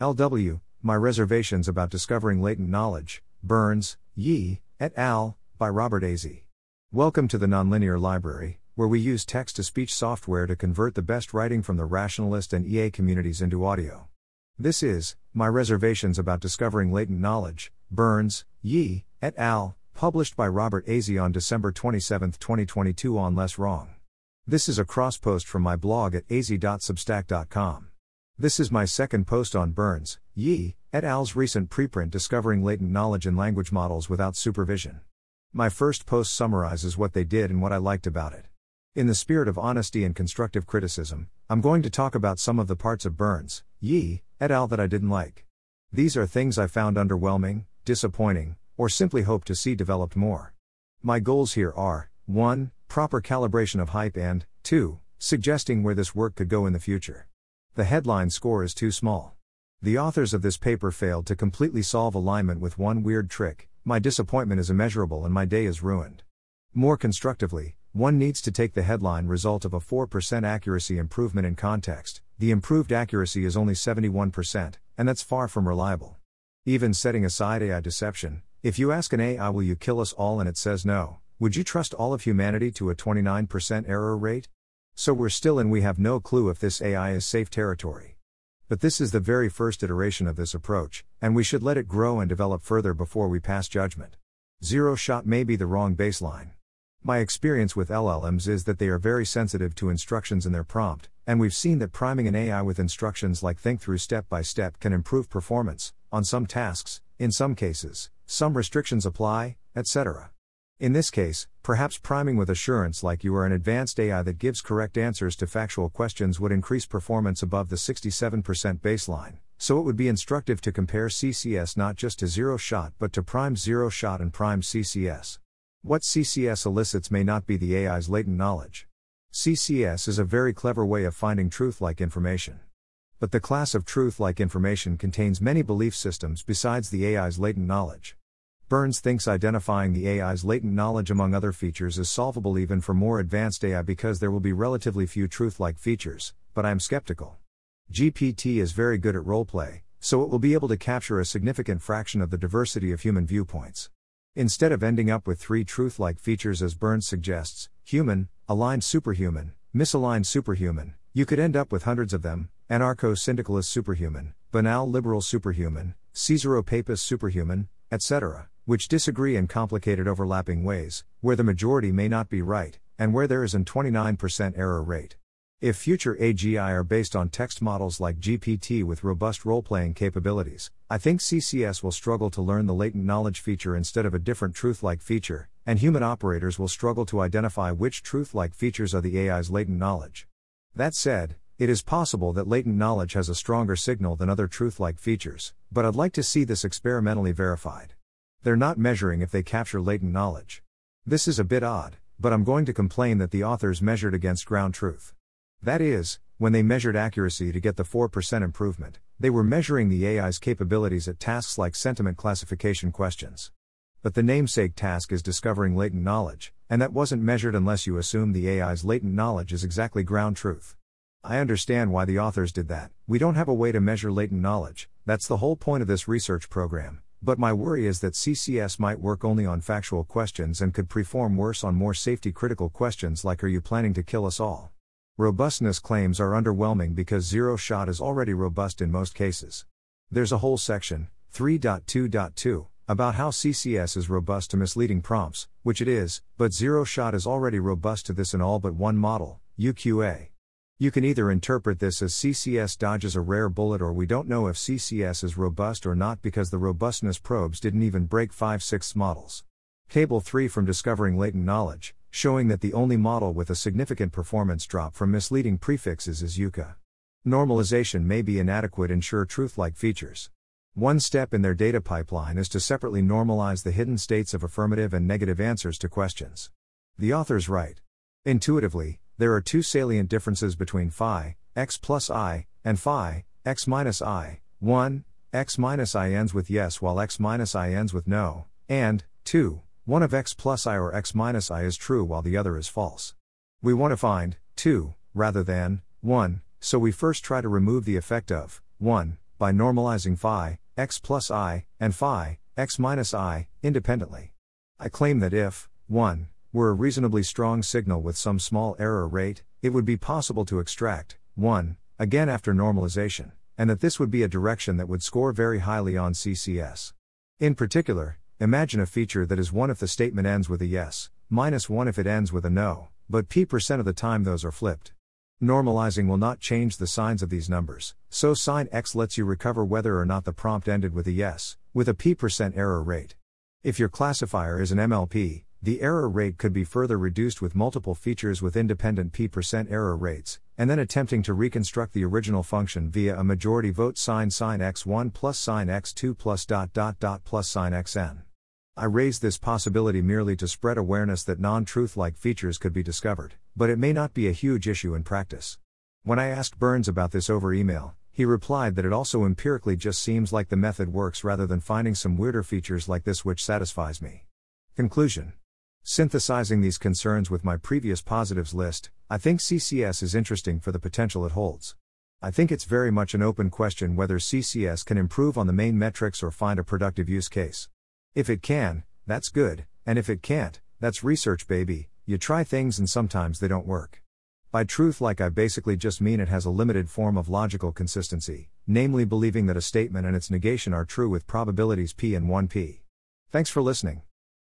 LW, My Reservations About Discovering Latent Knowledge, Burns, Ye, et al., by Robert AIZI. Welcome to the Nonlinear Library, where we use text to speech software to convert the best writing from the rationalist and EA communities into audio. This is My Reservations About Discovering Latent Knowledge, Burns, Ye, et al., published by Robert AIZI on December 27, 2022 on LessWrong. This is a cross post from my blog at aizi.substack.com. This is my second post on Burns, Ye, et al.'s recent preprint Discovering Latent Knowledge in Language Models Without Supervision. My first post summarizes what they did and what I liked about it. In the spirit of honesty and constructive criticism, I'm going to talk about some of the parts of Burns, Ye, et al. that I didn't like. These are things I found underwhelming, disappointing, or simply hope to see developed more. My goals here are 1. Proper calibration of hype, and 2. Suggesting where this work could go in the future. The headline score is too small. The authors of this paper failed to completely solve alignment with one weird trick. My disappointment is immeasurable and my day is ruined. More constructively, one needs to take the headline result of a 4% accuracy improvement in context. The improved accuracy is only 71%, and that's far from reliable. Even setting aside AI deception, if you ask an AI, will you kill us all, and it says no, would you trust all of humanity to a 29% error rate? So we're still in we have no clue if this AI is safe territory. But this is the very first iteration of this approach, and we should let it grow and develop further before we pass judgment. Zero shot may be the wrong baseline. My experience with LLMs is that they are very sensitive to instructions in their prompt, and we've seen that priming an AI with instructions like think through step by step can improve performance, on some tasks, in some cases, some restrictions apply, etc. In this case, perhaps priming with assurance like you are an advanced AI that gives correct answers to factual questions would increase performance above the 67% baseline, so it would be instructive to compare CCS not just to zero shot but to prime zero shot and prime CCS. What CCS elicits may not be the AI's latent knowledge. CCS is a very clever way of finding truth like information. But the class of truth like information contains many belief systems besides the AI's latent knowledge. Burns thinks identifying the AI's latent knowledge among other features is solvable even for more advanced AI because there will be relatively few truth like features, but I am skeptical. GPT is very good at roleplay, so it will be able to capture a significant fraction of the diversity of human viewpoints. Instead of ending up with three truth like features as Burns suggests human, aligned superhuman, misaligned superhuman you could end up with hundreds of them anarcho syndicalist superhuman, banal liberal superhuman, Caesaro papist superhuman, etc which disagree in complicated overlapping ways, where the majority may not be right, and where there is an 29% error rate. If future AGI are based on text models like GPT with robust role playing capabilities, I think CCS will struggle to learn the latent knowledge feature instead of a different truth like feature, and human operators will struggle to identify which truth like features are the AI's latent knowledge. That said, it is possible that latent knowledge has a stronger signal than other truth like features, but I'd like to see this experimentally verified. They're not measuring if they capture latent knowledge. This is a bit odd, but I'm going to complain that the authors measured against ground truth. That is, when they measured accuracy to get the 4% improvement, they were measuring the AI's capabilities at tasks like sentiment classification questions. But the namesake task is discovering latent knowledge, and that wasn't measured unless you assume the AI's latent knowledge is exactly ground truth. I understand why the authors did that. We don't have a way to measure latent knowledge, that's the whole point of this research program, but my worry is that CCS might work only on factual questions and could perform worse on more safety critical questions like Are you planning to kill us all? Robustness claims are underwhelming because zero shot is already robust in most cases. There's a whole section, 3.2.2, about how CCS is robust to misleading prompts, which it is, but zero shot is already robust to this in all but one model, UQA. You can either interpret this as CCS dodges a rare bullet or we don't know if CCS is robust or not because the robustness probes didn't even break 5 6 models. Table 3 from Discovering Latent Knowledge, showing that the only model with a significant performance drop from misleading prefixes is UQA. Normalization may be inadequate in sure truth like features. One step in their data pipeline is to separately normalize the hidden states of affirmative and negative answers to questions. The authors write Intuitively, there are two salient differences between phi, x plus i, and phi, x minus i. 1. x minus i ends with yes while x minus i ends with no, and 2. One of x plus i or x minus i is true while the other is false. We want to find 2, rather than 1, so we first try to remove the effect of 1 by normalizing phi, x plus i, and phi, x minus i, independently. I claim that if 1 were a reasonably strong signal with some small error rate, it would be possible to extract 1 again after normalization, and that this would be a direction that would score very highly on CCS. In particular, imagine a feature that is 1 if the statement ends with a yes, minus 1 if it ends with a no, but p percent of the time those are flipped. Normalizing will not change the signs of these numbers, so sign x lets you recover whether or not the prompt ended with a yes, with a p percent error rate. If your classifier is an MLP, the error rate could be further reduced with multiple features with independent p% error rates, and then attempting to reconstruct the original function via a majority vote sign sign x1 plus sign x2 plus dot dot dot plus sign xn. I raise this possibility merely to spread awareness that non truth like features could be discovered, but it may not be a huge issue in practice. When I asked Burns about this over email, he replied that it also empirically just seems like the method works rather than finding some weirder features like this which satisfies me. Conclusion Synthesizing these concerns with my previous positives list, I think CCS is interesting for the potential it holds. I think it's very much an open question whether CCS can improve on the main metrics or find a productive use case. If it can, that's good, and if it can't, that's research, baby. You try things and sometimes they don't work. By truth, like I basically just mean it has a limited form of logical consistency, namely believing that a statement and its negation are true with probabilities p and 1p. Thanks for listening.